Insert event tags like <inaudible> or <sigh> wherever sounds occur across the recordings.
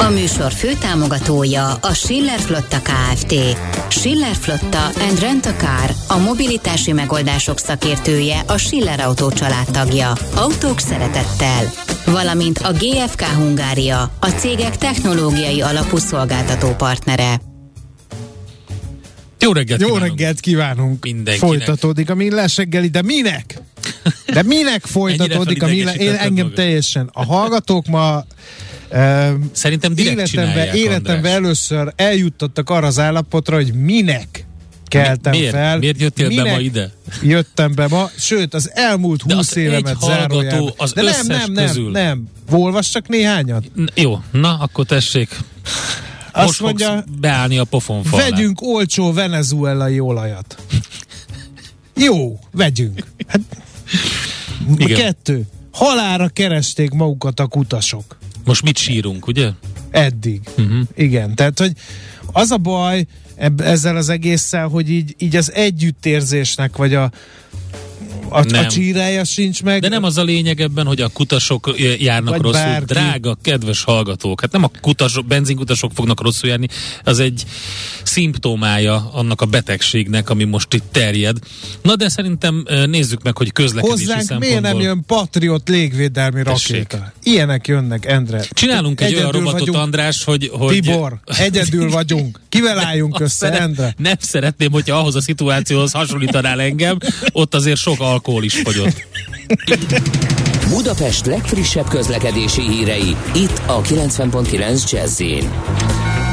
A műsor főtámogatója a Schiller Flotta Kft. Schiller Flotta and Rent a Car, a mobilitási megoldások szakértője, a Schiller Autó tagja. Autók szeretettel. Valamint a GFK Hungária, a cégek technológiai alapú szolgáltató partnere. Jó reggelt Jó kívánunk. reggelt kívánunk! Mindenkinek. Folytatódik a millás reggeli, de minek? De minek <laughs> folytatódik a millás? Én engem magad. teljesen. A hallgatók ma Szerintem direkt életemben, csinálják, életemben András. először eljuttattak arra az állapotra, hogy minek keltem Mi- miért? fel. Miért jöttél be minek ma ide? Jöttem be ma, sőt, az elmúlt húsz évemet zárójelben. az De nem, nem, nem, közül. nem. Olvassak néhányat? N- Jó, na, akkor tessék. Azt Most mondja, fogsz beállni a pofonfalnál. Vegyünk olcsó venezuelai olajat. <laughs> Jó, vegyünk. Hát, Igen. kettő. Halára keresték magukat a kutasok. Most mit sírunk, ugye? Eddig. Uh-huh. Igen, tehát, hogy az a baj ebb, ezzel az egésszel, hogy így, így az együttérzésnek, vagy a, a, a Nem. csírája sincs meg. De nem az a lényeg ebben, hogy a kutasok járnak Vagy rosszul. bárki. Drága, kedves hallgatók, hát nem a kutasok, benzinkutasok fognak rosszul járni, az egy szimptomája annak a betegségnek, ami most itt terjed. Na de szerintem nézzük meg, hogy közlekedési Hozzánk miért szempontból... nem jön Patriot légvédelmi Tessék. rakéta? Ilyenek jönnek, Endre. Csinálunk egy olyan Egyedül robotot, vagyunk. András, hogy... hogy Tibor, egyedül vagyunk. Kivel álljunk össze, szeret- Endre? Nem szeretném, hogyha ahhoz a szituációhoz hasonlítanál engem, ott azért sok alkohol is fogyott. Budapest legfrissebb közlekedési hírei, itt a 90.9 jazz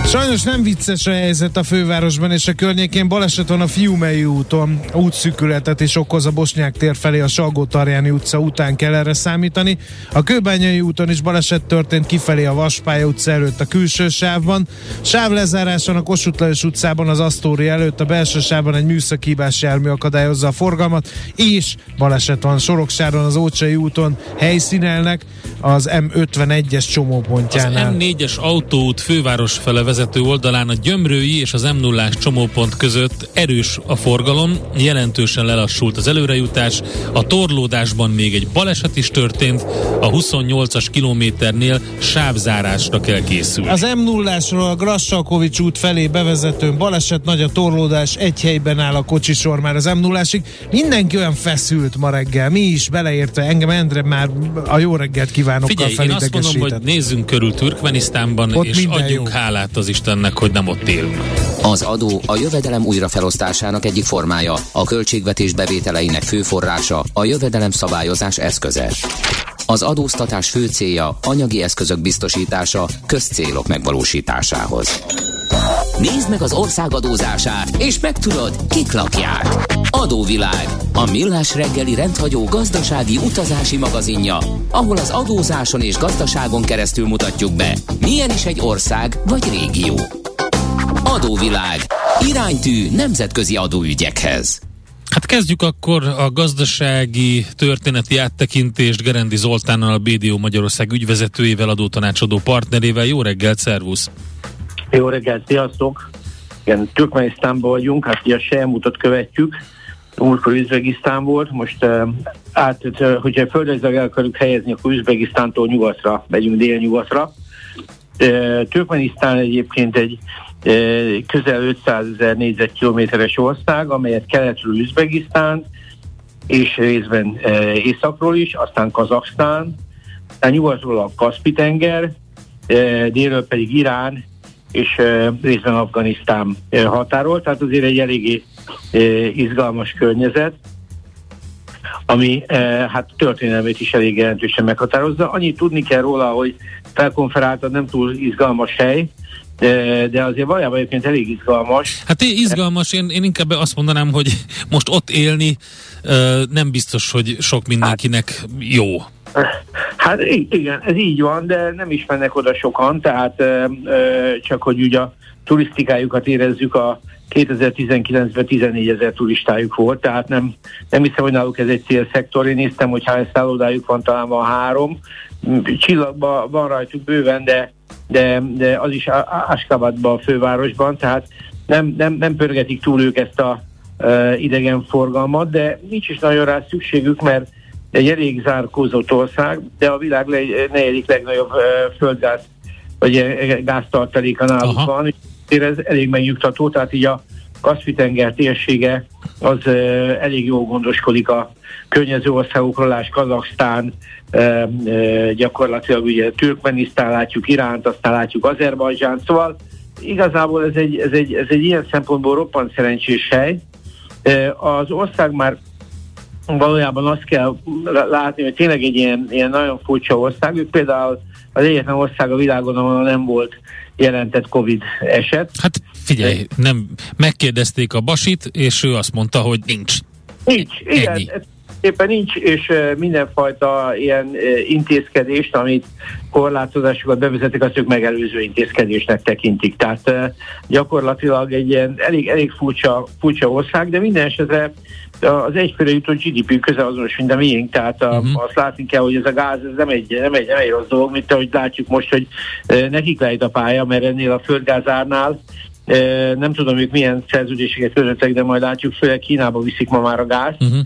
Sajnos nem vicces a helyzet a fővárosban és a környékén. Baleset van a Fiumei úton. Útszűkületet is okoz a Bosnyák tér felé a Salgó-Tarjáni utca után kell erre számítani. A Kőbányai úton is baleset történt kifelé a Vaspálya utca előtt a külső sávban. Sávlezáráson a Kossuth Lajos utcában az Asztóri előtt a belső sávban egy műszaki jármű akadályozza a forgalmat, és baleset van Soroksáron az Ócsai úton helyszínelnek az M51-es Az csomópontjánál. M4-es autóút főváros fele vezető oldalán a Gyömrői és az m 0 csomópont között erős a forgalom, jelentősen lelassult az előrejutás, a torlódásban még egy baleset is történt, a 28-as kilométernél sávzárásra kell készülni. Az m 0 a Grassalkovics út felé bevezetőn baleset, nagy a torlódás, egy helyben áll a kocsisor már az m 0 Mindenki olyan feszült ma reggel, mi is beleértve, engem Endre már a jó reggelt kívánokkal Figyelj, én azt mondom, hogy nézzünk körül Türkmenisztánban, Ott és adjunk jó. hálát az Istennek, hogy nem ott élünk. Az adó a jövedelem újrafelosztásának egyik formája, a költségvetés bevételeinek fő forrása, a jövedelem szabályozás eszköze. Az adóztatás fő célja anyagi eszközök biztosítása közcélok megvalósításához. Nézd meg az ország adózását, és megtudod, kik lakják. Adóvilág, a millás reggeli rendhagyó gazdasági utazási magazinja, ahol az adózáson és gazdaságon keresztül mutatjuk be, milyen is egy ország vagy régió. Adóvilág. Iránytű nemzetközi adóügyekhez. Hát kezdjük akkor a gazdasági történeti áttekintést Gerendi Zoltánnal, a BDO Magyarország ügyvezetőjével, adótanácsadó partnerével. Jó reggelt, szervusz! Jó reggelt, sziasztok! Igen, Türkmenisztánban vagyunk, hát ugye a Sejmutat követjük. Múltkor Üzbegisztán volt, most uh, át, hogyha földrajzilag el akarjuk helyezni, akkor Üzbegisztántól nyugatra, megyünk délnyugatra. Uh, Türkmenisztán egyébként egy uh, közel 500 ezer négyzetkilométeres ország, amelyet keletről Üzbegisztán, és részben uh, északról is, aztán Kazaksztán, aztán nyugatról a Kaspi-tenger, délről pedig Irán, és részben Afganisztán határól, tehát azért egy eléggé izgalmas környezet, ami hát történelmét is elég jelentősen meghatározza. Annyit tudni kell róla, hogy felkonferáltad nem túl izgalmas hely, de, de azért valójában egyébként elég izgalmas. Hát é- izgalmas, én, én inkább azt mondanám, hogy most ott élni nem biztos, hogy sok mindenkinek jó. Hát igen, ez így van, de nem is mennek oda sokan, tehát csak hogy ugye a turisztikájukat érezzük a 2019-ben 14 ezer turistájuk volt, tehát nem, nem hiszem, hogy náluk ez egy célszektor. Én néztem, hogy hány szállodájuk van, talán van három. Csillagban van rajtuk bőven, de, de, de az is Askabadban, a fővárosban, tehát nem, nem, nem pörgetik túl ők ezt a uh, idegenforgalmat, de nincs is nagyon rá szükségük, mert egy elég zárkózott ország, de a világ negyedik legnagyobb földgáz vagy gáztartaléka náluk Aha. van, ez elég megnyugtató, tehát így a Kaszpi-tenger térsége az uh, elég jól gondoskodik a környező országokról, lás Kazaksztán, uh, uh, gyakorlatilag ugye Türkmenisztán látjuk, Iránt, aztán látjuk Azerbajdzsán, szóval igazából ez egy, ez egy, ez egy ilyen szempontból roppant szerencsés hely. Az ország már valójában azt kell látni, hogy tényleg egy ilyen, ilyen nagyon furcsa ország. Ők például az egyetlen ország a világon, ahol nem volt jelentett Covid eset. Hát figyelj, nem megkérdezték a Basit, és ő azt mondta, hogy nincs. Nincs, igen. Ennyi éppen nincs, és mindenfajta ilyen intézkedést, amit korlátozásokat bevezetik, azt ők megelőző intézkedésnek tekintik. Tehát gyakorlatilag egy ilyen elég, elég furcsa, furcsa ország, de minden esetre az egyfőre jutó GDP közel azonos, mint a miénk, tehát a, uh-huh. azt látni kell, hogy ez a gáz ez nem egy, nem egy, nem egy rossz dolog, mint ahogy látjuk most, hogy nekik lejt a pálya, mert ennél a földgázárnál nem tudom, ők milyen szerződéseket kötöttek, de majd látjuk, főleg Kínába viszik ma már a gáz. Uh-huh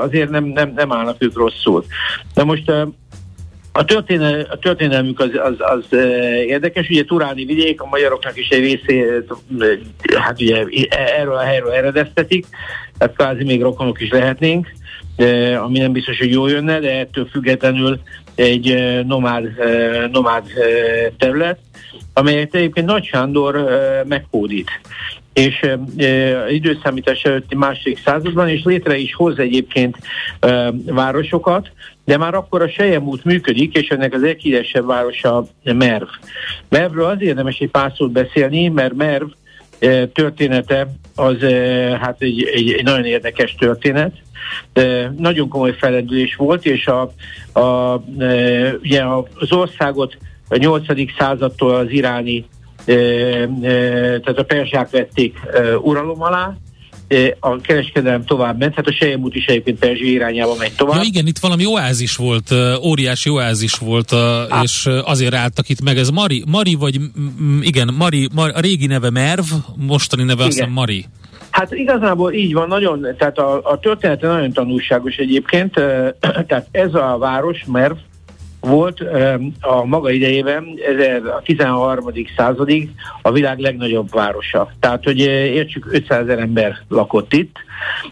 azért nem, nem, nem állnak ők rosszul. Na most a, történel, a történelmük az, az, az érdekes, ugye Turáni vidék, a magyaroknak is egy részét, hát ugye erről a helyről eredeztetik, tehát kvázi még rokonok is lehetnénk, ami nem biztos, hogy jól jönne, de ettől függetlenül egy nomád, nomád terület, amelyet egyébként Nagy Sándor meghódít és e, időszámítás előtti második században, és létre is hoz egyébként e, városokat, de már akkor a Sejemút működik, és ennek az leghíresebb városa Merv. Mervről az érdemes egy pár szót beszélni, mert Merv története az hát egy, egy, egy nagyon érdekes történet. De nagyon komoly felendülés volt, és a, a, ugye az országot a 8. századtól az iráni tehát a perzsák vették uralom alá, a kereskedelem tovább ment, hát a Sejemút is egyébként Perzsia irányába megy tovább. Ja igen, itt valami oázis volt, óriási oázis volt, Á. és azért álltak itt meg. Ez Mari, Mari vagy igen, Mari, Mari a régi neve Merv, mostani neve igen. azt hiszem Mari. Hát igazából így van, nagyon, tehát a, a története nagyon tanulságos egyébként, <clears throat> tehát ez a város, Merv, volt a maga idejében, a 13. századig a világ legnagyobb városa. Tehát, hogy értsük, 500 ezer ember lakott itt.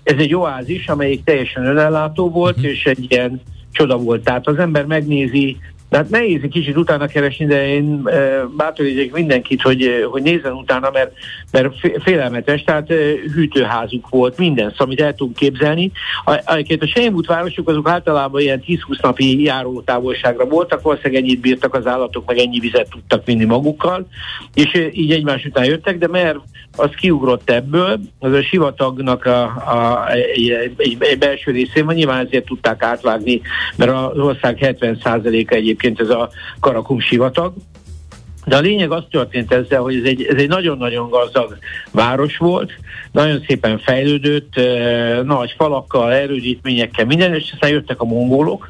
Ez egy oázis, amelyik teljesen önellátó volt, uh-huh. és egy ilyen csoda volt. Tehát az ember megnézi tehát nehéz egy kicsit utána keresni, de én e, bátorítok mindenkit, hogy, hogy nézzen utána, mert, mert félelmetes, tehát e, hűtőházuk volt, minden, amit el tudunk képzelni. A, a, a Sejemút városok azok általában ilyen 10-20 napi járótávolságra voltak, valószínűleg ennyit bírtak az állatok, meg ennyi vizet tudtak vinni magukkal, és e, így egymás után jöttek, de mert az kiugrott ebből, az a sivatagnak a, a, egy, egy, egy belső részén van, nyilván ezért tudták átvágni, mert az ország 70%-a egyébként ez a Karakum sivatag, de a lényeg az történt ezzel, hogy ez egy, ez egy nagyon-nagyon gazdag város volt, nagyon szépen fejlődött, nagy falakkal, erődítményekkel, minden, és aztán jöttek a mongolok,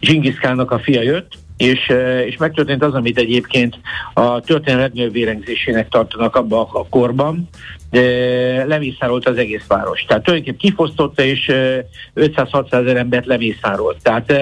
Zsingiszkának a fia jött, és, és megtörtént az, amit egyébként a történelem legnagyobb vérengzésének tartanak abban a korban, de lemészárolt az egész város. Tehát tulajdonképpen kifosztotta, és 500-600 ezer embert lemészárolt. Tehát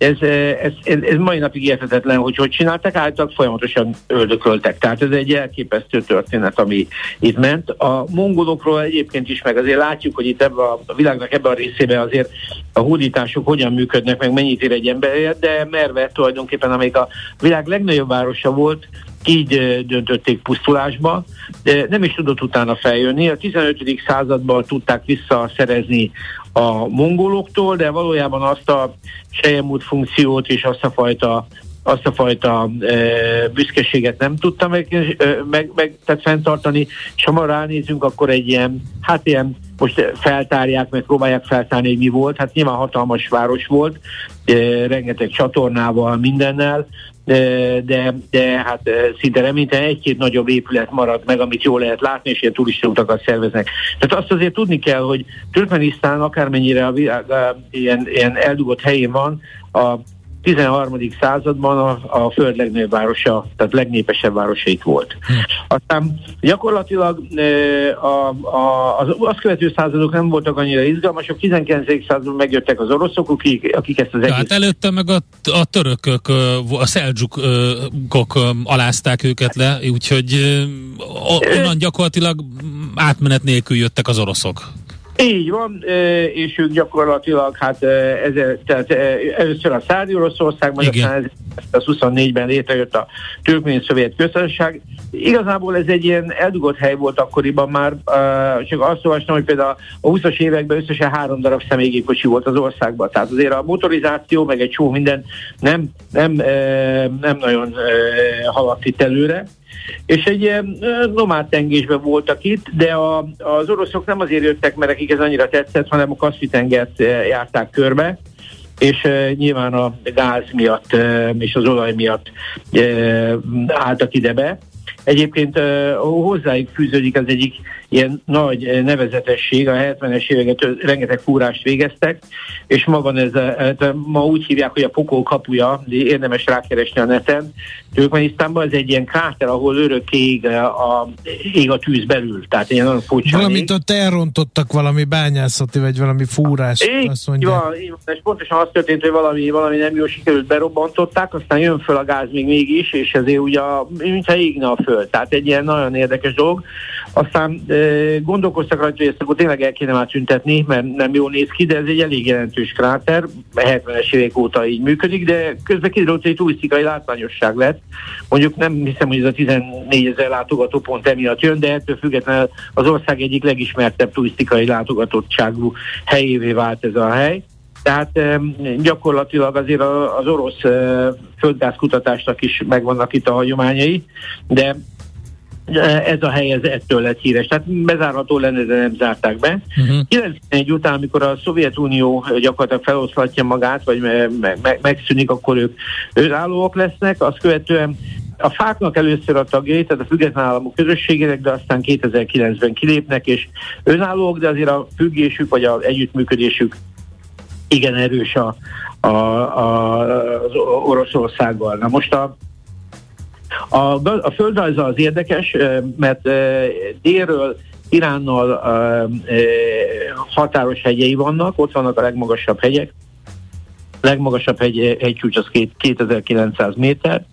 ez, ez, ez, ez mai napig érthetetlen, hogy hogy csináltak, általában folyamatosan öldököltek. Tehát ez egy elképesztő történet, ami itt ment. A mongolokról egyébként is meg azért látjuk, hogy itt ebbe a, világnak ebben a részében azért a hódítások hogyan működnek, meg mennyit ér egy emberért, de Merve tulajdonképpen, amelyik a világ legnagyobb városa volt, így döntötték pusztulásba, de nem is tudott utána feljönni. A 15. században tudták visszaszerezni a mongoloktól, de valójában azt a sejemút funkciót és azt a fajta azt a fajta e, büszkeséget nem tudta meg, e, meg, meg tehát fenntartani, és ha ma ránézünk, akkor egy ilyen, hát ilyen most feltárják, meg próbálják feltárni, hogy mi volt. Hát nyilván hatalmas város volt, rengeteg csatornával, mindennel, de, de hát szinte reménytelen egy-két nagyobb épület marad meg, amit jól lehet látni, és ilyen turistautakat szerveznek. Tehát azt azért tudni kell, hogy Türkmenisztán akármennyire a világ, ilyen, ilyen eldugott helyén van, a 13. században a, a föld legnagyobb városa, tehát legnépesebb városa itt volt. Aztán gyakorlatilag a, a, az azt követő századok nem voltak annyira izgalmasok, 19. században megjöttek az oroszok, akik, akik ezt az egész... Tehát előtte meg a, a törökök, a szeldzsukok alázták őket le, úgyhogy onnan gyakorlatilag átmenet nélkül jöttek az oroszok. Így van, és ők gyakorlatilag, hát ezzel, tehát először a Szádi Oroszországban, aztán 1924-ben létrejött a Türkmén Szovjet Köztársaság. Igazából ez egy ilyen eldugott hely volt akkoriban már, csak azt olvastam, hogy például a 20-as években összesen három darab személygépkocsi volt az országban. Tehát azért a motorizáció, meg egy csó minden nem, nem, nem nagyon haladt itt előre és egy ilyen nomád tengésben voltak itt, de a, az oroszok nem azért jöttek, mert nekik ez annyira tetszett, hanem a Kaspi-tengert járták körbe, és nyilván a gáz miatt és az olaj miatt álltak ide be. Egyébként hozzájuk fűződik az egyik ilyen nagy eh, nevezetesség, a 70-es éveket rengeteg fúrást végeztek, és ma van ez, a, hát, ma úgy hívják, hogy a pokol kapuja, de érdemes rákeresni a neten. Türkmenisztánban ez egy ilyen kráter, ahol örök ég a, ég a tűz belül, tehát ilyen nagyon furcsa Valamint ott elrontottak valami bányászati, vagy valami fúrás. Így, azt mondja. van, így van, és pontosan az történt, hogy valami, valami nem jó sikerült, berobbantották, aztán jön föl a gáz még mégis, és ezért ugye, mintha égne a föld. Tehát egy ilyen nagyon érdekes dolog. Aztán e, gondolkoztak rajta, hogy ezt akkor tényleg el kéne már tüntetni, mert nem jól néz ki, de ez egy elég jelentős kráter, 70-es évek óta így működik, de közben kiderült, hogy egy turisztikai látványosság lett. Mondjuk nem hiszem, hogy ez a 14 ezer látogató pont emiatt jön, de ettől függetlenül az ország egyik legismertebb turisztikai látogatottságú helyévé vált ez a hely. Tehát gyakorlatilag azért az orosz földgázkutatásnak is megvannak itt a hagyományai, de ez a hely ez ettől lett híres. Tehát bezárható lenne, de nem zárták be. Uh-huh. Mhm. 91 után, amikor a Szovjetunió gyakorlatilag feloszlatja magát, vagy me- me- megszűnik, akkor ők önállóak lesznek, azt követően a fáknak először a tagjai, tehát a független államok közösségének, de aztán 2009-ben kilépnek, és önállóak, de azért a függésük, vagy az együttműködésük igen erős a, a, a, az Oroszországgal. Na most a a, a földrajza az érdekes, mert délről Iránnal határos hegyei vannak, ott vannak a legmagasabb hegyek, legmagasabb hegy, hegycsúcs az 2900 méter,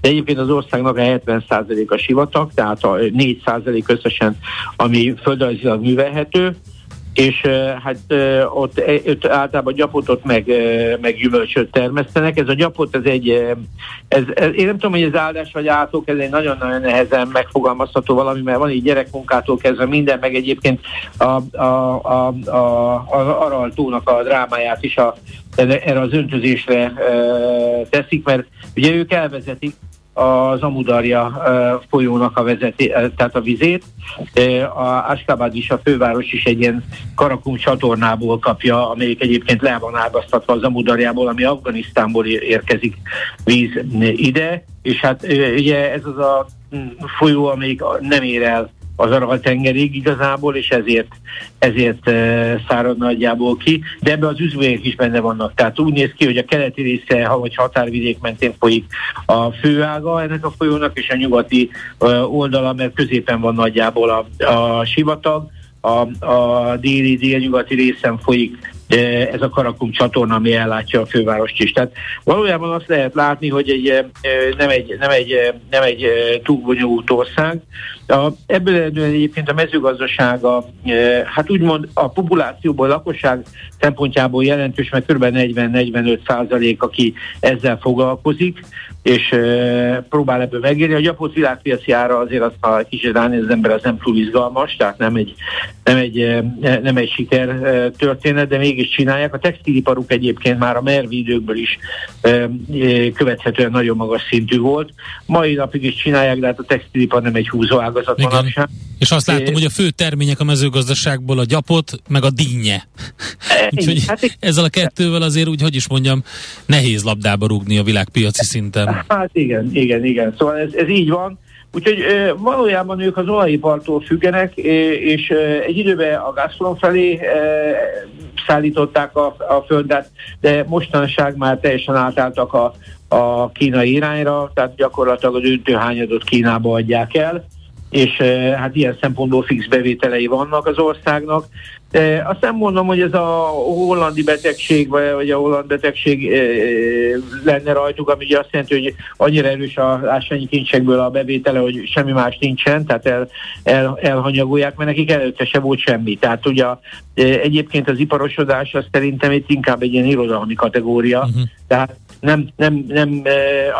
de egyébként az országnak a 70% a sivatag, tehát a 4% összesen, ami földrajzilag művelhető, és hát ott, ott általában gyapotot meg, meg gyümölcsöt termesztenek. Ez a gyapot, ez egy, ez, ez, én nem tudom, hogy ez áldás vagy átok, ez egy nagyon-nagyon nehezen megfogalmazható valami, mert van így gyerekmunkától kezdve minden, meg egyébként a, a, a, a, a Araltónak a drámáját is a, erre az öntözésre e, teszik, mert ugye ők elvezetik az Amudarja folyónak a vezeti, tehát a vizét. A Askabad is, a főváros is egy ilyen Karakum csatornából kapja, amelyik egyébként le van ágasztatva az Amudarjából, ami Afganisztánból érkezik víz ide, és hát ugye ez az a folyó, amelyik nem ér el az Aral-tengerig igazából, és ezért, ezért szárad nagyjából ki, de ebbe az üzvények is benne vannak. Tehát úgy néz ki, hogy a keleti része, ha vagy határvidék mentén folyik a főága ennek a folyónak, és a nyugati oldala, mert középen van nagyjából a, a sivatag, a, a déli, délnyugati részen folyik ez a Karakum csatorna, ami ellátja a fővárost is. Tehát valójában azt lehet látni, hogy egy, nem, egy, nem, egy, nem egy túl bonyolult ország. A, ebből eredően egyébként a mezőgazdasága, hát úgymond a populációból, a lakosság szempontjából jelentős, mert kb. 40-45 százalék, aki ezzel foglalkozik, és e, próbál ebből megérni. A gyapott világpiaci ára azért azt, ha kicsit ránéz az ember, az nem túl izgalmas, tehát nem egy, nem egy, nem egy siker történet, de mégis csinálják. A textiliparuk egyébként már a mervi időkből is e, követhetően nagyon magas szintű volt. Mai napig is csinálják, de hát a textilipar nem egy húzó ágazat manapság. És azt látom, hogy a fő termények a mezőgazdaságból a gyapot, meg a dinnye. <laughs> Úgyhogy hát, ezzel a kettővel azért úgy, hogy is mondjam, nehéz labdába rúgni a világpiaci szinten. Hát igen, igen, igen. Szóval ez, ez így van. Úgyhogy valójában ők az olajipartól függenek, és egy időben a Gazprom felé szállították a, a földet, de mostanság már teljesen átálltak a, a kínai irányra, tehát gyakorlatilag az döntőhányadot Kínába adják el és hát ilyen szempontból fix bevételei vannak az országnak. Azt nem mondom, hogy ez a hollandi betegség, vagy a holland betegség lenne rajtuk, ami ugye azt jelenti, hogy annyira erős a ásványi kincsekből a bevétele, hogy semmi más nincsen, tehát el, el, elhanyagolják, mert nekik előtte se volt semmi. Tehát ugye egyébként az iparosodás az szerintem itt inkább egy ilyen irodalmi kategória, uh-huh. tehát nem, nem, nem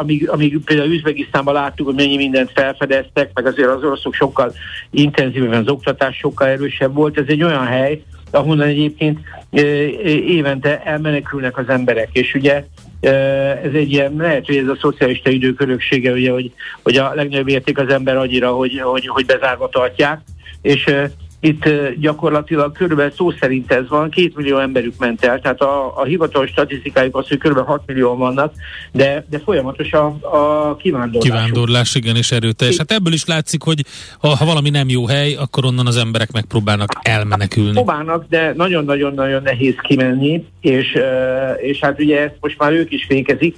amíg, amíg például Üzbegisztánban láttuk, hogy mennyi mindent felfedeztek, meg azért az oroszok sokkal intenzívebben az oktatás sokkal erősebb volt. Ez egy olyan hely, ahonnan egyébként évente elmenekülnek az emberek, és ugye ez egy ilyen, lehet, hogy ez a szocialista idők öröksége, ugye, hogy, hogy a legnagyobb érték az ember annyira, hogy, hogy, hogy bezárva tartják, és itt gyakorlatilag körülbelül szó szerint ez van, két millió emberük ment el, tehát a, a hivatalos statisztikájuk az, hogy körülbelül 6 millió vannak, de, de folyamatos a, a kivándorlás. Kivándorlás, igen, és erőteljes. Hát ebből is látszik, hogy ha, ha valami nem jó hely, akkor onnan az emberek megpróbálnak elmenekülni. Próbálnak, de nagyon-nagyon-nagyon nehéz kimenni, és, és hát ugye ezt most már ők is fékezik,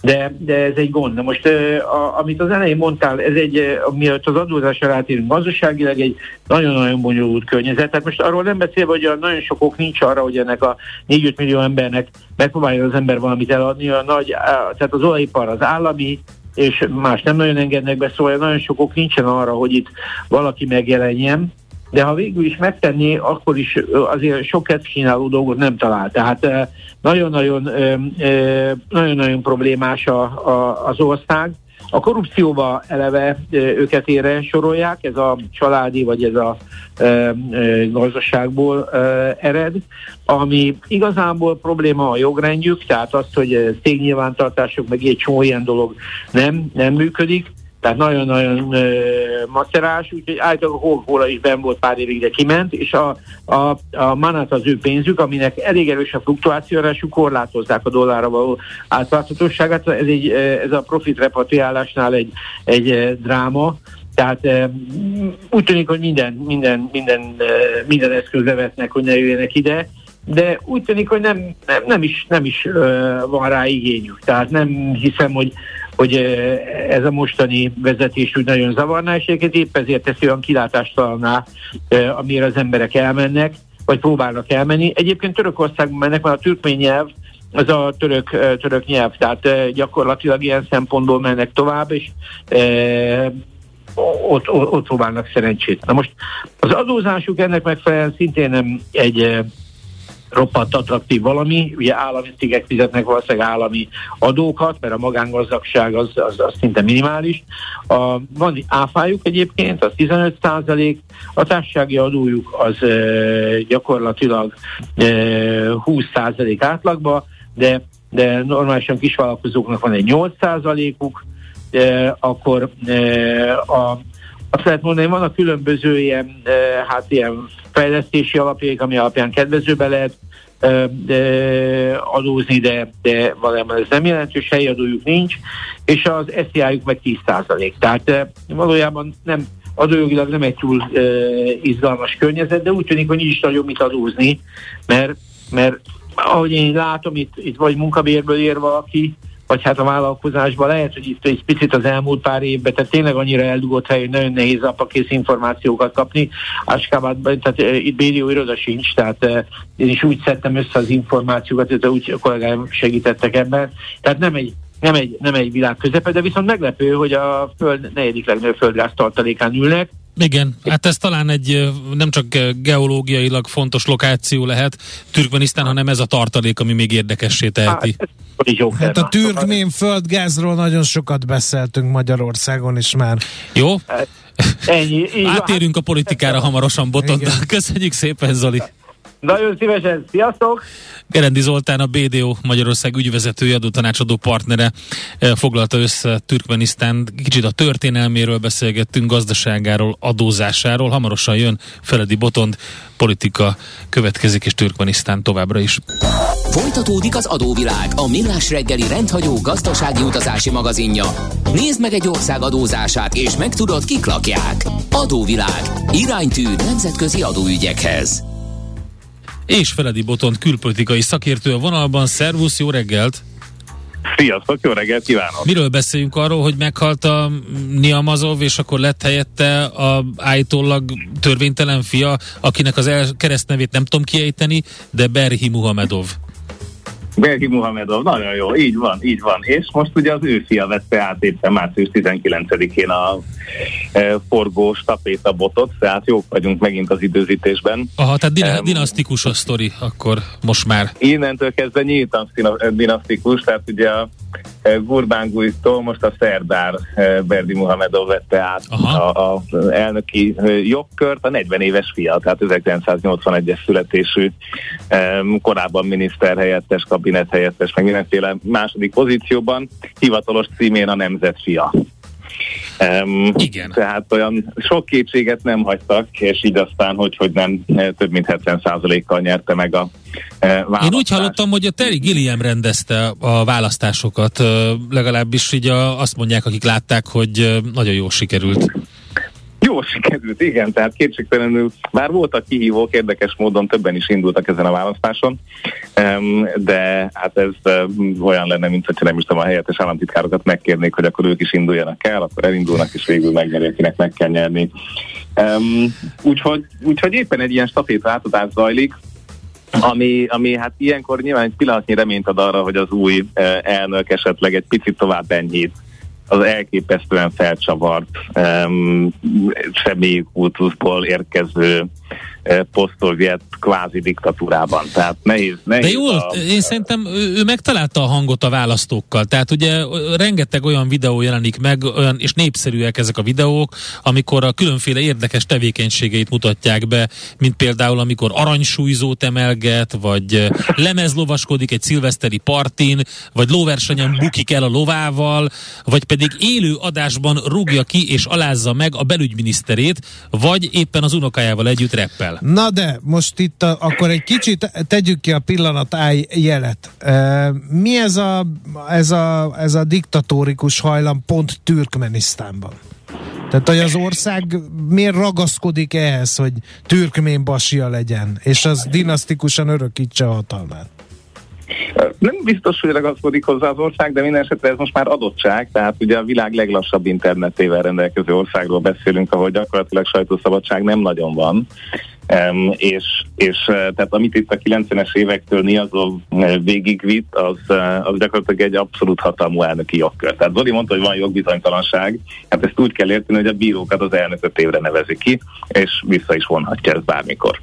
de, de ez egy gond. Na most, a, amit az elején mondtál, ez egy, miatt az adózásra rátérünk, gazdaságilag egy nagyon-nagyon bonyolult környezet. Tehát most arról nem beszélve, hogy a nagyon sok ok nincs arra, hogy ennek a 4-5 millió embernek megpróbálja az ember valamit eladni. A nagy, tehát az olajipar az állami, és más nem nagyon engednek be, szóval nagyon sok ok nincsen arra, hogy itt valaki megjelenjen de ha végül is megtenné, akkor is azért sok kínáló dolgot nem talál. Tehát nagyon-nagyon, nagyon-nagyon problémás a, az ország. A korrupcióba eleve őket ére sorolják, ez a családi vagy ez a e, gazdaságból e, ered, ami igazából probléma a jogrendjük, tehát az, hogy cégnyilvántartások, meg egy csomó ilyen dolog nem, nem működik, tehát nagyon-nagyon e, macerás, úgyhogy a Coca-Cola is ben volt pár évig, de kiment, és a, a, a manát az ő pénzük, aminek elég erős a fluktuációrású, korlátozzák a dollárra való átláthatóságát. Ez, egy, ez a profit repatriálásnál egy, egy dráma, tehát úgy tűnik, hogy minden, minden, minden, minden eszközbe vetnek, hogy ne jöjjenek ide, de úgy tűnik, hogy nem, nem, nem is, nem is uh, van rá igényük. Tehát nem hiszem, hogy hogy ez a mostani vezetés úgy nagyon zavarná, és épp ezért teszi olyan kilátástalanná, amire az emberek elmennek, vagy próbálnak elmenni. Egyébként Törökországban mennek, mert a türkmény nyelv, az a török, török nyelv, tehát gyakorlatilag ilyen szempontból mennek tovább, és ott, ott, ott próbálnak szerencsét. Na most az adózásuk ennek megfelelően szintén nem egy roppant attraktív valami, ugye állami cégek fizetnek valószínűleg állami adókat, mert a magángazdagság az, az, az szinte minimális. A, van áfájuk egyébként, az 15 százalék, a társasági adójuk az e, gyakorlatilag e, 20 százalék átlagba, de, de normálisan kisvállalkozóknak van egy 8 százalékuk, e, akkor e, a azt lehet mondani, hogy vannak különböző ilyen, hát ilyen fejlesztési alapjaik, ami alapján kedvezőbe lehet de adózni, de, de valójában ez nem jelentős, helyi adójuk nincs, és az SZIA-juk meg 10%. Tehát valójában nem adójogilag nem egy túl izgalmas környezet, de úgy tűnik, hogy nincs nagyon mit adózni, mert, mert ahogy én látom, itt, itt vagy munkabérből ér valaki, vagy hát a vállalkozásban lehet, hogy itt egy picit az elmúlt pár évben, tehát tényleg annyira eldugott hely, hogy nagyon nehéz apakész információkat kapni. Áskában, tehát eh, itt BDO iroda sincs, tehát eh, én is úgy szedtem össze az információkat, hogy úgy a kollégáim segítettek ebben. Tehát nem egy nem egy, nem egy világ közepe, de viszont meglepő, hogy a föld negyedik legnagyobb földgáz tartalékán ülnek, Igen, hát ez talán egy nem csak geológiailag fontos lokáció lehet Türkmenisztán, hanem ez a tartalék, ami még érdekessé teheti. Hát, hát a türkmén földgázról nagyon sokat beszéltünk Magyarországon is már. Jó? Ennyi. Átérünk a politikára hamarosan, Botondal. Köszönjük szépen, Zoli. Nagyon szívesen, sziasztok! Gerendi Zoltán, a BDO Magyarország ügyvezetője, adótanácsadó partnere eh, foglalta össze Türkmenisztán. Kicsit a történelméről beszélgettünk, gazdaságáról, adózásáról. Hamarosan jön Feledi Botond, politika következik, és Türkmenisztán továbbra is. Folytatódik az adóvilág, a millás reggeli rendhagyó gazdasági utazási magazinja. Nézd meg egy ország adózását, és megtudod, kik lakják. Adóvilág. Iránytű nemzetközi adóügyekhez és Feledi Botont külpolitikai szakértő a vonalban. Szervusz, jó reggelt! Sziasztok, jó reggelt kívánok! Miről beszéljünk arról, hogy meghalt a Niamazov, és akkor lett helyette a állítólag törvénytelen fia, akinek az el- keresztnevét nem tudom kiejteni, de Berhi Muhamedov. Berhi Muhamedov, nagyon jó, így van, így van. És most ugye az ő fia vette át éppen március 19-én a e, forgó stapéta botot, tehát jók vagyunk megint az időzítésben. Aha, tehát din- um, dinasztikus a sztori akkor most már. Innentől kezdve nyíltan dinasztikus, tehát ugye a e, Gurbánguitól most a Szerdár e, Berdi Muhamedov vette át a, a elnöki e, jogkört, a 40 éves fia, tehát 1981-es születésű, korábban miniszterhelyettes, helyettes, meg mindenféle második pozícióban, hivatalos címén a nemzet fia. Um, Igen. Tehát olyan sok kétséget nem hagytak, és így aztán, hogy, hogy nem több mint 70%-kal nyerte meg a e, választást. Én úgy hallottam, hogy a Terry Gilliam rendezte a választásokat, legalábbis így a, azt mondják, akik látták, hogy nagyon jó sikerült. Jó sikerült, igen, tehát kétségtelenül már voltak kihívók, érdekes módon többen is indultak ezen a választáson, de hát ez olyan lenne, mint hogyha nem is tudom, a helyettes államtitkárokat megkérnék, hogy akkor ők is induljanak el, akkor elindulnak, és végül megnyeri, akinek meg kell nyerni. Úgyhogy, úgyhogy éppen egy ilyen staféta átadás zajlik, ami, ami hát ilyenkor nyilván egy pillanatnyi reményt ad arra, hogy az új elnök esetleg egy picit tovább enyhít az elképesztően felcsavart um, személyi kultuszból érkező posztolviet kvázi diktatúrában. Tehát nehéz, nehéz De jól, a, én szerintem ő, ő megtalálta a hangot a választókkal. Tehát ugye rengeteg olyan videó jelenik meg, olyan, és népszerűek ezek a videók, amikor a különféle érdekes tevékenységeit mutatják be, mint például amikor aranysúlyzót emelget, vagy lemezlovaskodik egy szilveszteri partin, vagy lóversenyen bukik el a lovával, vagy pedig élő adásban rúgja ki és alázza meg a belügyminiszterét, vagy éppen az unokájával együtt reppel. Na de, most itt a, akkor egy kicsit tegyük ki a pillanat áj jelet. E, mi ez a, ez, a, ez a diktatórikus hajlam pont Türkmenisztánban? Tehát, hogy az ország miért ragaszkodik ehhez, hogy türkmén basia legyen, és az dinasztikusan örökítse a hatalmát? Nem biztos, hogy ragaszkodik hozzá az ország, de minden esetre ez most már adottság, tehát ugye a világ leglassabb internetével rendelkező országról beszélünk, ahol gyakorlatilag sajtószabadság nem nagyon van. Um, és, és tehát amit itt a 90-es évektől Niazov végigvitt, az, az gyakorlatilag egy abszolút hatalmú elnöki jogkör. Tehát Zoli mondta, hogy van jogbizonytalanság, hát ezt úgy kell érteni, hogy a bírókat az elnök öt évre nevezi ki, és vissza is vonhatja ezt bármikor.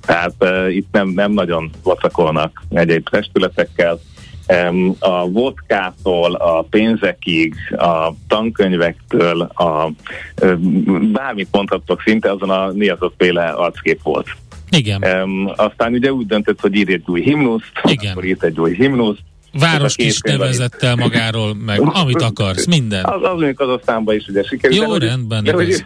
Tehát uh, itt nem, nem nagyon vacakolnak egyéb testületekkel. A vodkától, a pénzekig, a tankönyvektől, a, bármit mondhattok, szinte azon a Niazot féle arckép volt. Igen. Um, aztán ugye úgy döntött, hogy ír egy új himnuszt, Igen. akkor írt egy új himnuszt, Város kis nevezett el magáról, meg amit akarsz, minden. Az, az az aztánban is ugye sikerült. Jó, de, rendben. De, hogy,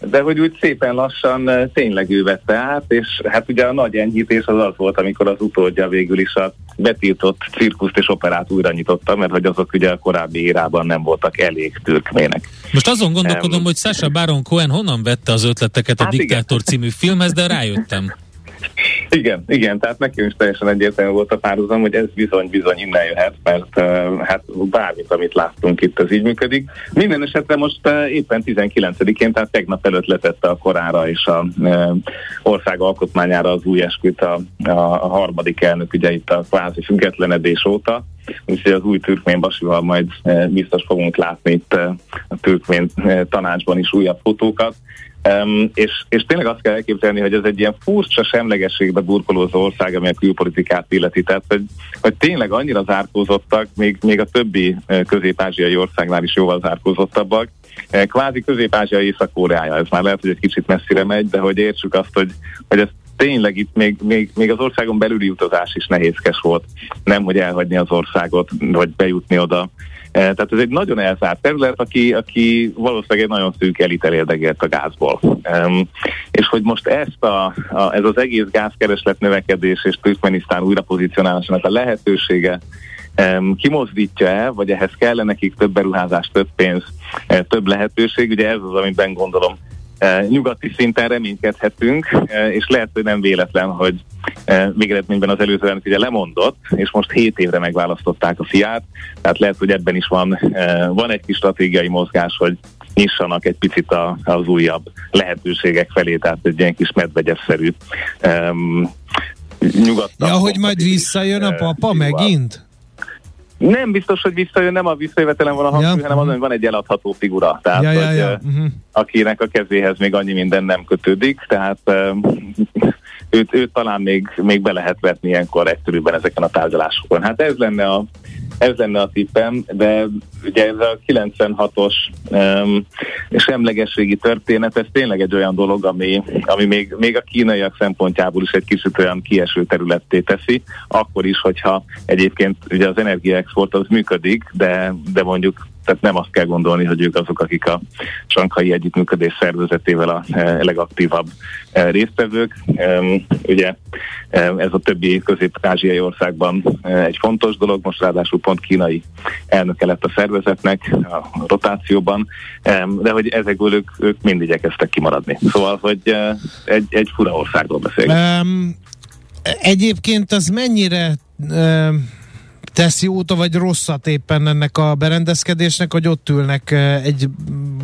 de hogy úgy szépen lassan eh, tényleg ő vette át, és hát ugye a nagy enyhítés az az volt, amikor az utódja végül is a betiltott cirkuszt és operát újra nyitotta, mert hogy azok ugye a korábbi érában nem voltak elég türkmének. Most azon gondolkodom, um, hogy Sasha Baron Cohen honnan vette az ötleteket a hát Diktátor igen. című filmhez, de rájöttem. <laughs> Igen, igen, tehát nekem is teljesen egyértelmű volt a párhuzam, hogy ez bizony-bizony innen jöhet, mert hát bármit, amit láttunk itt, az így működik. Minden esetre most éppen 19-én, tehát tegnap előtt letette a korára és a uh, ország alkotmányára az új esküt a, a, a harmadik elnök, ugye itt a kvázi függetlenedés óta, úgyhogy az új türkmén basival majd biztos fogunk látni itt a türkmén tanácsban is újabb fotókat Um, és, és tényleg azt kell elképzelni, hogy ez egy ilyen furcsa semlegességbe burkolózó ország, ami a külpolitikát illeti. Tehát, hogy, hogy tényleg annyira zárkózottak, még, még a többi közép-ázsiai országnál is jóval zárkózottabbak. Kvázi közép-ázsia észak-koreája, ez már lehet, hogy egy kicsit messzire megy, de hogy értsük azt, hogy, hogy ez tényleg itt még, még, még az országon belüli utazás is nehézkes volt, nem hogy elhagyni az országot, vagy bejutni oda. E, tehát ez egy nagyon elzárt terület, aki, aki valószínűleg egy nagyon szűk elit elérdegelt a gázból. És hogy most ezt a, a, ez az egész gázkereslet növekedés és Türkmenisztán újrapozícionálásának a lehetősége kimozdítja el, vagy ehhez kell nekik több beruházás, több pénz, uh, több lehetőség. Ugye ez az, amiben gondolom nyugati szinten reménykedhetünk, és lehet, hogy nem véletlen, hogy végeredményben az előző elnök ugye lemondott, és most 7 évre megválasztották a fiát, tehát lehet, hogy ebben is van, van egy kis stratégiai mozgás, hogy nyissanak egy picit a, az újabb lehetőségek felé, tehát egy ilyen kis medvegyesszerű um, nyugattan. Ja, hogy majd visszajön a papa megint? Nem biztos, hogy visszajön, nem a visszajövetelen van a hangsúly, ja. hanem azon, hogy van egy eladható figura. Tehát, ja, ja, ja. Hogy, uh-huh. akinek a kezéhez még annyi minden nem kötődik, tehát <laughs> őt, őt talán még, még be lehet vetni ilyenkor egyszerűbben ezeken a tárgyalásokon. Hát ez lenne a, ez lenne a tippem, de ugye ez a 96-os um, semlegességi történet, ez tényleg egy olyan dolog, ami, ami még, még a kínaiak szempontjából is egy kicsit olyan kieső területté teszi, akkor is, hogyha egyébként ugye az energiaexport az működik, de, de mondjuk tehát nem azt kell gondolni, hogy ők azok, akik a Sankai Együttműködés szervezetével a e, legaktívabb e, résztvevők. Ugye ez a többi közép-ázsiai országban e, egy fontos dolog, most ráadásul pont kínai elnöke lett a szervezetnek a rotációban, de hogy ezekből ők, ők mind igyekeztek kimaradni. Szóval, hogy egy, egy fura országról beszélünk. Um, egyébként az mennyire um tesz jót vagy rosszat éppen ennek a berendezkedésnek, hogy ott ülnek eh, egy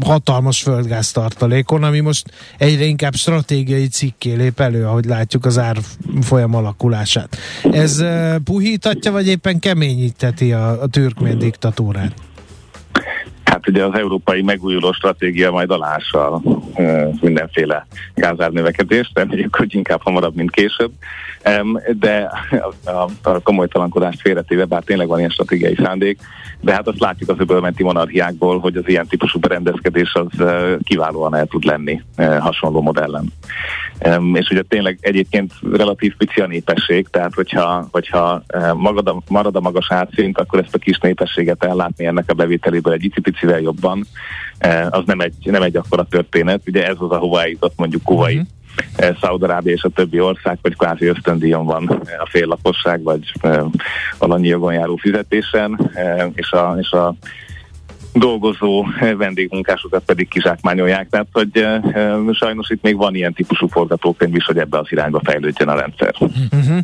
hatalmas földgáztartalékon, ami most egyre inkább stratégiai cikké lép elő, ahogy látjuk az árfolyam alakulását. Ez eh, puhítatja, vagy éppen keményíteti a, a türkmén diktatúrát? Hát ugye az európai megújuló stratégia majd alássa mindenféle gázárnövekedést, reméljük, hogy inkább hamarabb, mint később. De a, a komolytalankodást félretéve, bár tényleg van ilyen stratégiai szándék, de hát azt látjuk az öbölmenti monarchiákból, hogy az ilyen típusú berendezkedés az kiválóan el tud lenni hasonló modellen. És ugye tényleg egyébként relatív pici a népesség, tehát hogyha, hogyha magad a, marad a magas átszint, akkor ezt a kis népességet ellátni ennek a bevételéből egy picivel jobban, az nem egy, nem egy akkora történet. Ugye ez az, ahova eljutott mondjuk Kuwait, uh-huh. Szaudarábia és a többi ország, vagy kvázi ösztöndíjon van a fél lakosság, vagy valanyi jogon járó fizetésen, és a, és a dolgozó vendégmunkásokat pedig kizsákmányolják. Tehát, hogy e, sajnos itt még van ilyen típusú forgatókönyv is, hogy ebbe az irányba fejlődjön a rendszer. Uh-huh.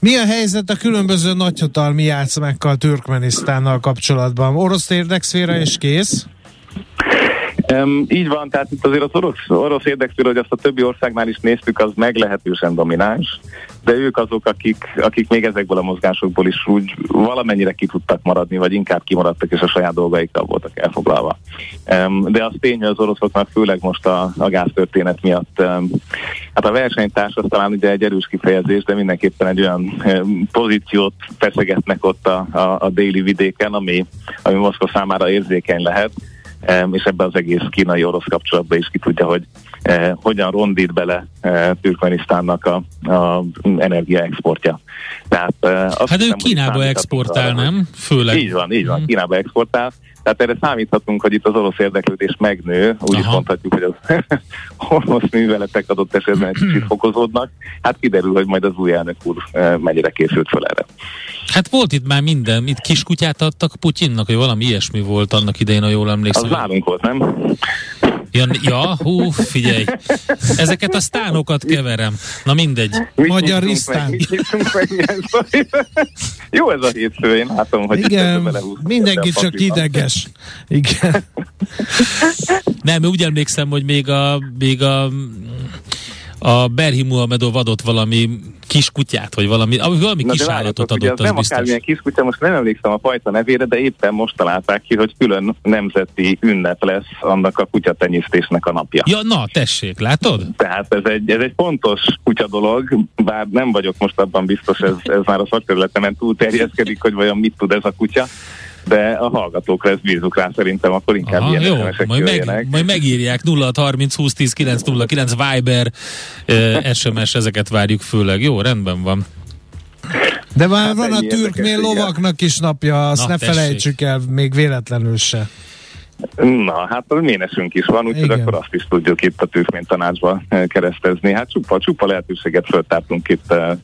Mi a helyzet a különböző nagyhatalmi játszmákkal Türkmenisztánnal kapcsolatban? Orosz érdekszféra és kész? Um, így van, tehát itt azért az orosz, orosz érdekszféra, hogy azt a többi országnál is néztük, az meglehetősen domináns, de ők azok, akik, akik még ezekből a mozgásokból is úgy valamennyire ki tudtak maradni, vagy inkább kimaradtak, és a saját dolgaikkal voltak elfoglalva. Um, de az tény, hogy az oroszoknak főleg most a, a gáztörténet miatt, um, hát a versenytárs az talán ugye egy erős kifejezés, de mindenképpen egy olyan um, pozíciót feszegetnek ott a, a, a déli vidéken, ami, ami Moszkva számára érzékeny lehet, és ebbe az egész kínai-orosz kapcsolatban is ki tudja, hogy eh, hogyan rondít bele eh, Türkmenisztánnak a, a energiaexportja. Tehát, eh, azt hát ő Kínába exportál, arra, nem? Főleg. Így van, így van, hmm. Kínába exportál. Tehát erre számíthatunk, hogy itt az orosz érdeklődés megnő, úgy is mondhatjuk, hogy az <laughs> orosz műveletek adott esetben egy kicsit fokozódnak. Hát kiderül, hogy majd az új elnök úr mennyire készült fel erre. Hát volt itt már minden, itt kiskutyát adtak Putyinnak, hogy valami ilyesmi volt annak idején, ha jól emlékszem. Az nálunk volt, nem? Ja, ja, hú, figyelj. Ezeket a sztánokat keverem. Na mindegy. Mit Magyar Isztán. Jó ez a hétfő, én látom, hogy Igen, mindenki csak ideges. Igen. Nem, úgy emlékszem, hogy még a, még a a Berhi Muhamedov adott valami kis kutyát, vagy valami, valami Na, kis állatot adott, ugye az nem biztos. akármilyen kiskutya, most nem emlékszem a fajta nevére, de éppen most találták ki, hogy külön nemzeti ünnep lesz annak a kutyatenyésztésnek a napja. Ja, na, tessék, látod? Tehát ez egy, ez egy pontos kutya dolog, bár nem vagyok most abban biztos, ez, ez már a szakterületemen túl terjeszkedik, hogy vajon mit tud ez a kutya, de a hallgatókra ezt bízunk rá szerintem, akkor inkább Aha, ilyen jó, majd, jöjjenek. meg, majd megírják 0 30 20 10 909 Viber, eh, SMS, ezeket várjuk főleg. Jó, rendben van. De már Hát van a türkmél lovaknak is napja, azt Na, ne tessék. felejtsük el, még véletlenül se. Na, hát a ménesünk is van, úgyhogy Igen. akkor azt is tudjuk itt a tűzmény tanácsba eh, keresztezni. Hát csupa, csupa lehetőséget föltártunk itt. eh,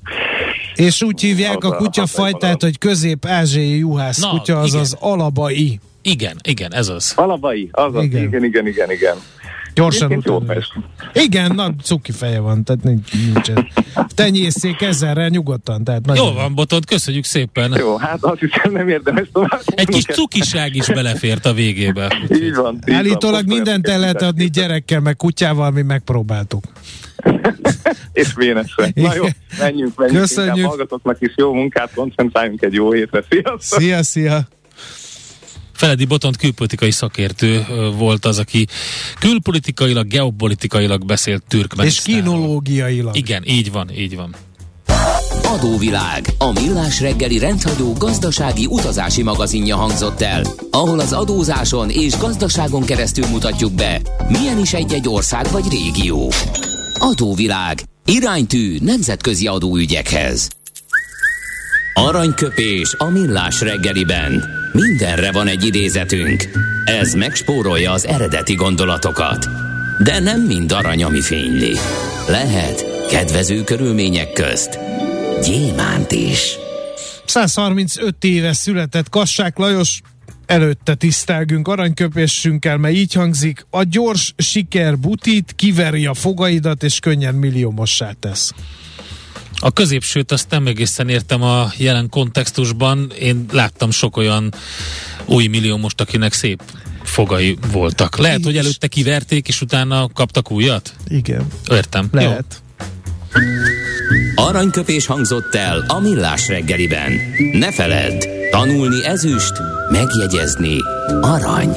És úgy hívják Az a a kutyafajtát, hogy közép-ázsiai juhász Na, kutya, igen. azaz alabai. Igen, igen, ez az. Alabai, azaz, Igen. igen, igen, igen, igen. igen. Gyorsan utána. Igen, na, cuki feje van, tehát nincs, nincsen. Tenyészék ezerrel nyugodtan, tehát nagyon Jó van, Botond, köszönjük szépen. Jó, hát azt hiszem nem érdemes tovább. Egy kis cukiság is belefért a végébe. Így van. így van. Állítólag Most mindent el lehet adni gyerekkel, meg kutyával, mi megpróbáltuk. <laughs> És vénesre. Na jó, menjünk, menjünk. Köszönjük. Inkább hallgatóknak is jó munkát, koncentráljunk egy jó hétre. Sziasztok! Szia, szia! Feledi Botont külpolitikai szakértő volt az, aki külpolitikailag, geopolitikailag beszélt És Türkmenisztánról. kinológiailag. Igen, így van, így van. Adóvilág, a millás reggeli rendhagyó gazdasági utazási magazinja hangzott el, ahol az adózáson és gazdaságon keresztül mutatjuk be, milyen is egy-egy ország vagy régió. Adóvilág, iránytű nemzetközi adóügyekhez. Aranyköpés a millás reggeliben. Mindenre van egy idézetünk. Ez megspórolja az eredeti gondolatokat. De nem mind arany, ami fényli. Lehet kedvező körülmények közt gyémánt is. 135 éve született Kassák Lajos, előtte tisztelgünk aranyköpésünkkel, mert így hangzik, a gyors siker butit, kiveri a fogaidat, és könnyen milliómossá tesz. A középsőt azt nem egészen értem a jelen kontextusban. Én láttam sok olyan új millió most, akinek szép fogai voltak. Lehet, hogy És- előtte kiverték, és utána kaptak újat? Igen, Értem. lehet. Aranyköpés hangzott el a millás reggeliben. Ne feledd, tanulni ezüst, megjegyezni arany.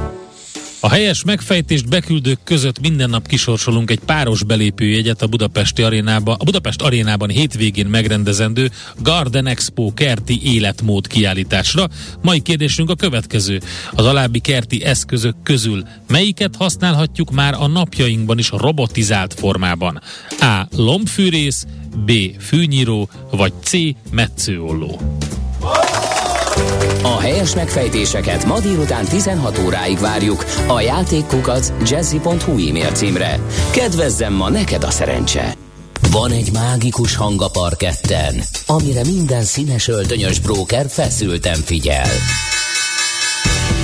A helyes megfejtést beküldők között minden nap kisorsolunk egy páros belépőjegyet a Budapesti arénába, a Budapest arénában hétvégén megrendezendő Garden Expo kerti életmód kiállításra. Mai kérdésünk a következő. Az alábbi kerti eszközök közül melyiket használhatjuk már a napjainkban is robotizált formában? A. Lombfűrész, B. Fűnyíró, vagy C. Metszőolló. A helyes megfejtéseket ma délután 16 óráig várjuk a játékkukac jazzy.hu e-mail címre. Kedvezzem ma neked a szerencse! Van egy mágikus hang a parketten, amire minden színes öltönyös bróker feszülten figyel.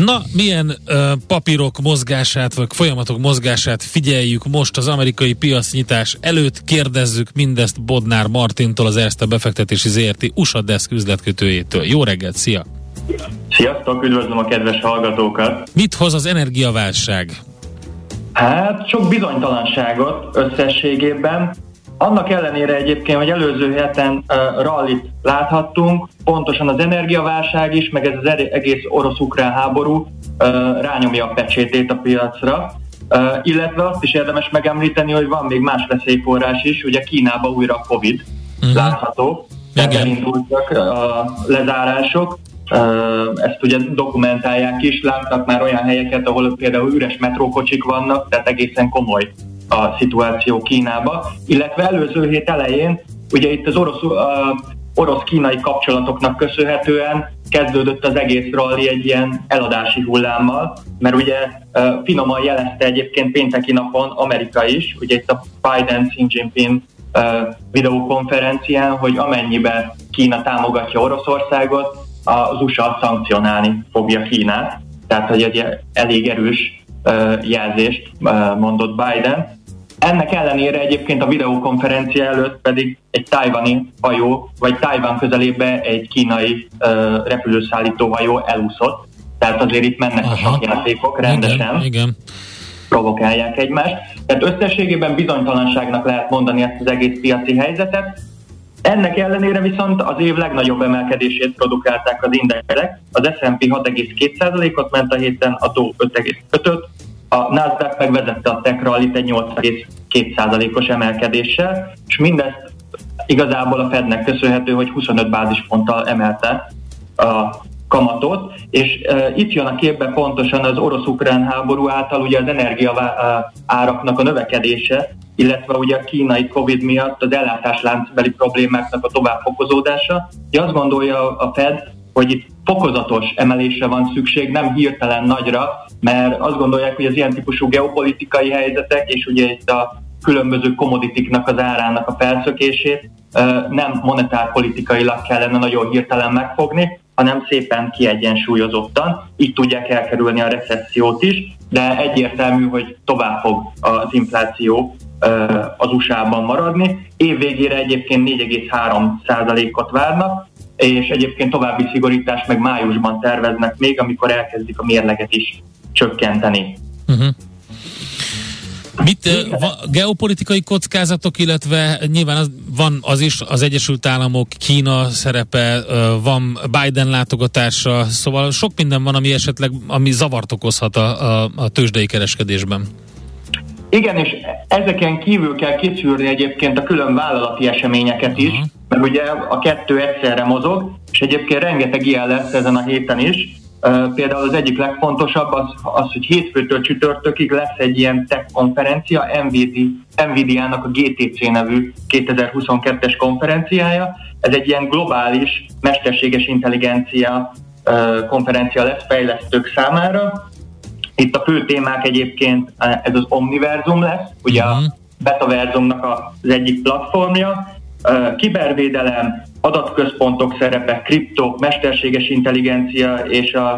Na, milyen ö, papírok mozgását, vagy folyamatok mozgását figyeljük most az amerikai piacnyitás előtt. Kérdezzük mindezt Bodnár Martintól, az Erste befektetési ZRT USA Desk üzletkötőjétől. Jó reggelt, szia! Sziasztok, üdvözlöm a kedves hallgatókat! Mit hoz az energiaválság? Hát sok bizonytalanságot összességében. Annak ellenére egyébként, hogy előző héten uh, rallit láthattunk, pontosan az energiaválság is, meg ez az egész orosz-ukrán háború uh, rányomja a pecsétét a piacra. Uh, illetve azt is érdemes megemlíteni, hogy van még más veszélyforrás is, ugye Kínában újra a Covid uh-huh. látható, tehát elindultak a lezárások, ezt ugye dokumentálják is, láttak már olyan helyeket, ahol például üres metrókocsik vannak, tehát egészen komoly a szituáció Kínába, illetve előző hét elején, ugye itt az orosz, ö, orosz-kínai kapcsolatoknak köszönhetően kezdődött az egész rally egy ilyen eladási hullámmal, mert ugye finoman jelezte egyébként pénteki napon Amerika is, ugye itt a Biden Xi Jinping videokonferencián, hogy amennyiben Kína támogatja Oroszországot, az USA szankcionálni fogja Kínát. Tehát, hogy egy elég erős jelzést mondott Biden. Ennek ellenére egyébként a videokonferencia előtt pedig egy tajvani hajó, vagy Tajvan közelébe egy kínai repülőszállító hajó elúszott. Tehát azért itt mennek Aha. a sakjátékok rendesen. Igen, igen. Provokálják egymást. Tehát összességében bizonytalanságnak lehet mondani ezt az egész piaci helyzetet. Ennek ellenére viszont az év legnagyobb emelkedését produkálták az indexek. Az S&P 6,2%-ot ment a héten, a Dow 5,5-öt, a Nasdaq megvezette a tech rallit egy 8,2%-os emelkedéssel, és mindezt igazából a Fednek köszönhető, hogy 25 bázisponttal emelte a kamatot, és e, itt jön a képbe pontosan az orosz-ukrán háború által ugye az energia áraknak a növekedése, illetve ugye a kínai Covid miatt az ellátásláncbeli problémáknak a továbbfokozódása. Ugye azt gondolja a Fed, hogy itt fokozatos emelésre van szükség, nem hirtelen nagyra, mert azt gondolják, hogy az ilyen típusú geopolitikai helyzetek, és ugye itt a különböző komoditiknak az árának a felszökését nem monetárpolitikailag kellene nagyon hirtelen megfogni, hanem szépen kiegyensúlyozottan. Így tudják elkerülni a recessziót is, de egyértelmű, hogy tovább fog az infláció az USA-ban maradni. Év végére egyébként 4,3%-ot várnak, és egyébként további szigorítást meg májusban terveznek még, amikor elkezdik a mérleget is csökkenteni. Uh-huh. Mit, va, geopolitikai kockázatok, illetve nyilván az, van az is, az Egyesült Államok, Kína szerepe, van Biden látogatása, szóval sok minden van, ami esetleg ami zavart okozhat a, a, a tőzsdei kereskedésben. Igen, és ezeken kívül kell kiszűrni egyébként a külön vállalati eseményeket is, uh-huh. mert ugye a kettő egyszerre mozog, és egyébként rengeteg ilyen lesz ezen a héten is. Például az egyik legfontosabb az, az, hogy hétfőtől csütörtökig lesz egy ilyen tech konferencia, NVIDIA-nak a GTC nevű 2022-es konferenciája. Ez egy ilyen globális mesterséges intelligencia konferencia lesz fejlesztők számára, itt a fő témák egyébként ez az Omniverzum lesz, ugye a mhm. Betaverzumnak az egyik platformja, kibervédelem, adatközpontok szerepe, kriptók, mesterséges intelligencia és a,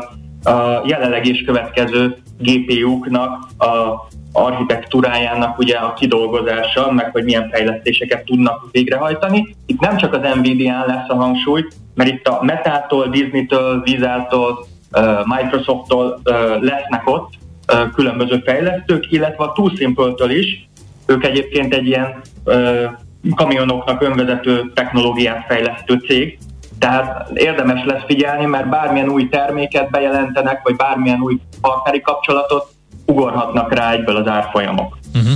a jelenleg is következő GPU-knak a architektúrájának ugye a kidolgozása, meg hogy milyen fejlesztéseket tudnak végrehajtani. Itt nem csak az Nvidia-n lesz a hangsúly, mert itt a Metától, Disney-től, Visa-tól, Microsofttól lesznek ott különböző fejlesztők, illetve a Too Simple-től is. Ők egyébként egy ilyen kamionoknak önvezető technológiát fejlesztő cég, tehát érdemes lesz figyelni, mert bármilyen új terméket bejelentenek, vagy bármilyen új partneri kapcsolatot, ugorhatnak rá egyből az árfolyamok. Uh-huh.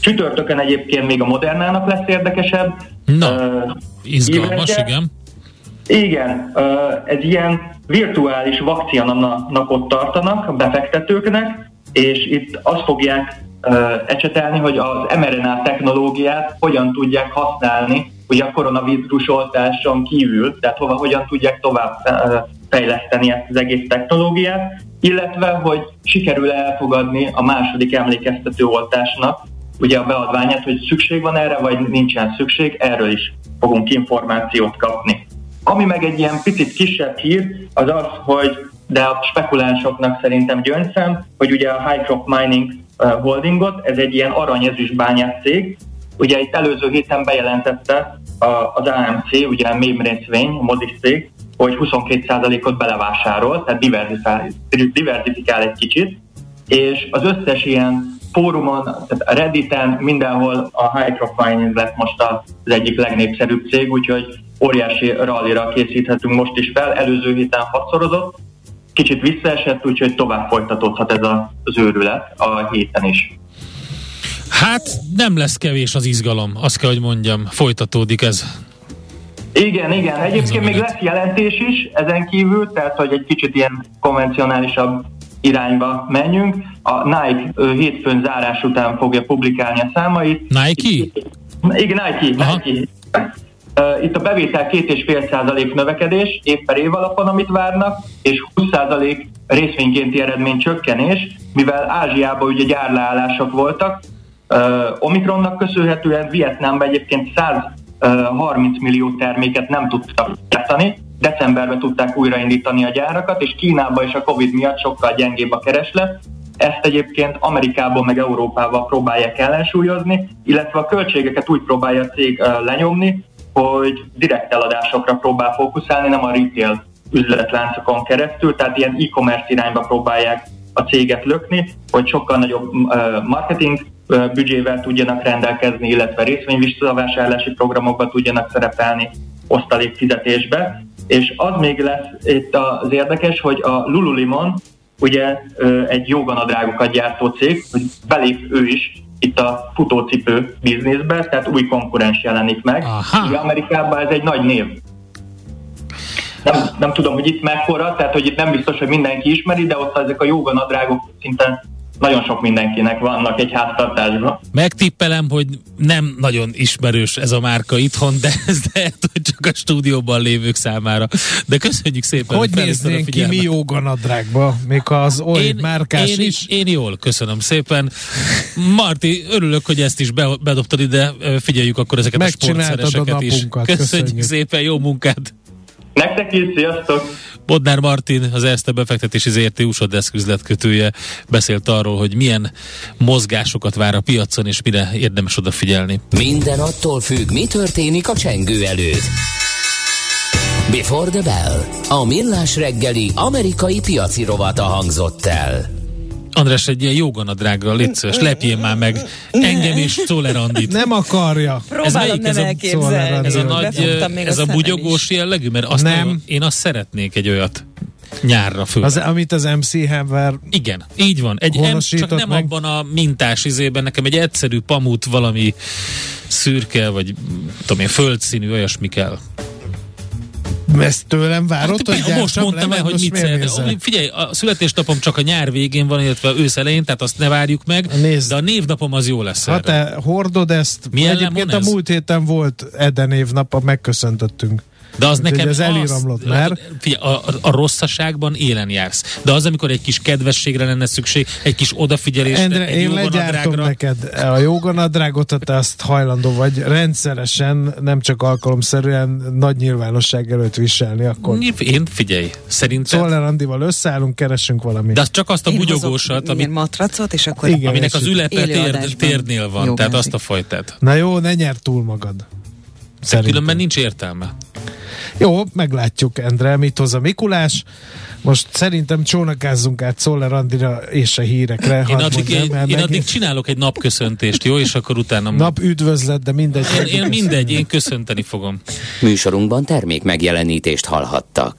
Csütörtökön egyébként még a Modernának lesz érdekesebb. Na, uh, izgalmas, igen. Igen, egy ilyen virtuális vakcinanapot tartanak a befektetőknek, és itt azt fogják ecsetelni, hogy az mRNA technológiát hogyan tudják használni, hogy a koronavírus oltáson kívül, tehát hova, hogyan tudják tovább fejleszteni ezt az egész technológiát, illetve hogy sikerül elfogadni a második emlékeztető oltásnak ugye a beadványát, hogy szükség van erre, vagy nincsen szükség, erről is fogunk információt kapni. Ami meg egy ilyen picit kisebb hír, az az, hogy de a spekulánsoknak szerintem gyöngyszem, hogy ugye a High Crop Mining Holdingot, ez egy ilyen aranyezős bányász cég, ugye itt előző héten bejelentette az AMC, ugye a MÉM részvény, a mozis cég, hogy 22%-ot belevásárol, tehát diversifikál, egy kicsit, és az összes ilyen fórumon, tehát Redditen, mindenhol a High Crop lett most az egyik legnépszerűbb cég, úgyhogy óriási rallira készíthetünk most is fel, előző héten hatszorozott, kicsit visszaesett, úgyhogy tovább folytatódhat ez a, az őrület a héten is. Hát nem lesz kevés az izgalom, azt kell, hogy mondjam, folytatódik ez. Igen, igen. Egyébként még lesz jelentés is ezen kívül, tehát hogy egy kicsit ilyen konvencionálisabb irányba menjünk. A Nike hétfőn zárás után fogja publikálni a számait. Nike? Igen, Nike, Aha. Nike. Itt a bevétel 2,5% növekedés év per év alapon, amit várnak, és 20% részvénykénti eredmény csökkenés, mivel Ázsiában ugye gyárleállások voltak, Omikronnak köszönhetően Vietnámban egyébként 130 millió terméket nem tudtak gyártani, decemberben tudták újraindítani a gyárakat, és Kínában is a Covid miatt sokkal gyengébb a kereslet, ezt egyébként Amerikában meg Európában próbálják ellensúlyozni, illetve a költségeket úgy próbálja a cég lenyomni, hogy direkt eladásokra próbál fókuszálni, nem a retail üzletláncokon keresztül, tehát ilyen e-commerce irányba próbálják a céget lökni, hogy sokkal nagyobb marketing büdzsével tudjanak rendelkezni, illetve részvényvisszavásárlási programokba tudjanak szerepelni osztalékfizetésbe. És az még lesz itt az érdekes, hogy a Lululemon ugye egy joganadrágokat gyártó cég, hogy belép ő is itt a futócipő bizniszbe, tehát új konkurens jelenik meg. Aha. Amerikában ez egy nagy név. Nem, nem tudom, hogy itt mekkora, tehát hogy itt nem biztos, hogy mindenki ismeri, de ott ezek a joganadrágok szinte nagyon sok mindenkinek vannak egy háztartásban. Megtippelem, hogy nem nagyon ismerős ez a márka itthon, de ez lehet, hogy csak a stúdióban lévők számára. De köszönjük szépen. Hogy néznénk ki mi joganadrágba, még az oly én, márkás én, is? Én jól, köszönöm szépen. Marti, örülök, hogy ezt is bedobtad ide, figyeljük akkor ezeket a sportszereseket is. Köszönjük, köszönjük szépen, jó munkát! Nektek is, sziasztok! Bodnár Martin, az Erste befektetési ZRT Usodeszk üzletkötője beszélt arról, hogy milyen mozgásokat vár a piacon, és mire érdemes odafigyelni. Minden attól függ, mi történik a csengő előtt. Before the Bell. A millás reggeli amerikai piaci rovata hangzott el. András, egy ilyen joganadrággal, légy szíves, lepjél már meg engem és Czoller Andit. Nem akarja. Próbálom ez melyik, nem ez elképzelni. Ez a, nagy, ez a bugyogós jellegű? Mert azt nem. nem. Én azt szeretnék egy olyat nyárra föl. Az, amit az MC Hammer Igen, így van. Egy M, csak nem meg. abban a mintás izében, nekem egy egyszerű pamut, valami szürke, vagy tudom én, földszínű, olyasmi kell. Ezt tőlem várod, hát, hogy Most mondtam el, hogy mit szeretnél. Figyelj, a születésnapom csak a nyár végén van, illetve ősz elején, tehát azt ne várjuk meg, Nézd. de a névnapom az jó lesz. Ha te hordod ezt, Milyen egyébként a múlt héten volt Eden névnap, megköszöntöttünk. De az nekem ez eliramlott, az, mert... Figyelj, a, a rosszaságban élen jársz. De az, amikor egy kis kedvességre lenne szükség, egy kis odafigyelésre, Endre, egy én legyártom neked a joganadrágot, te azt hajlandó vagy rendszeresen, nem csak alkalomszerűen nagy nyilvánosság előtt viselni, akkor... Én figyelj, szerintem... Szóval Randival összeállunk, keresünk valamit. De az csak azt a én bugyogósat, ami... matracot, és akkor... Igen, aminek az ülepe tér, térnél van, tehát azt a fajtát. Na jó, ne nyert túl magad. Szerintem. Különben nincs értelme. Jó, meglátjuk, Endre, mit hoz a Mikulás. Most szerintem csónakázzunk át Szoller Andira és a hírekre. Én, addig, mondjam, én, én addig csinálok egy napköszöntést, jó? És akkor utána... <laughs> Nap üdvözlet, de mindegy. Én, én mindegy, én köszönteni fogom. Műsorunkban termék megjelenítést hallhattak.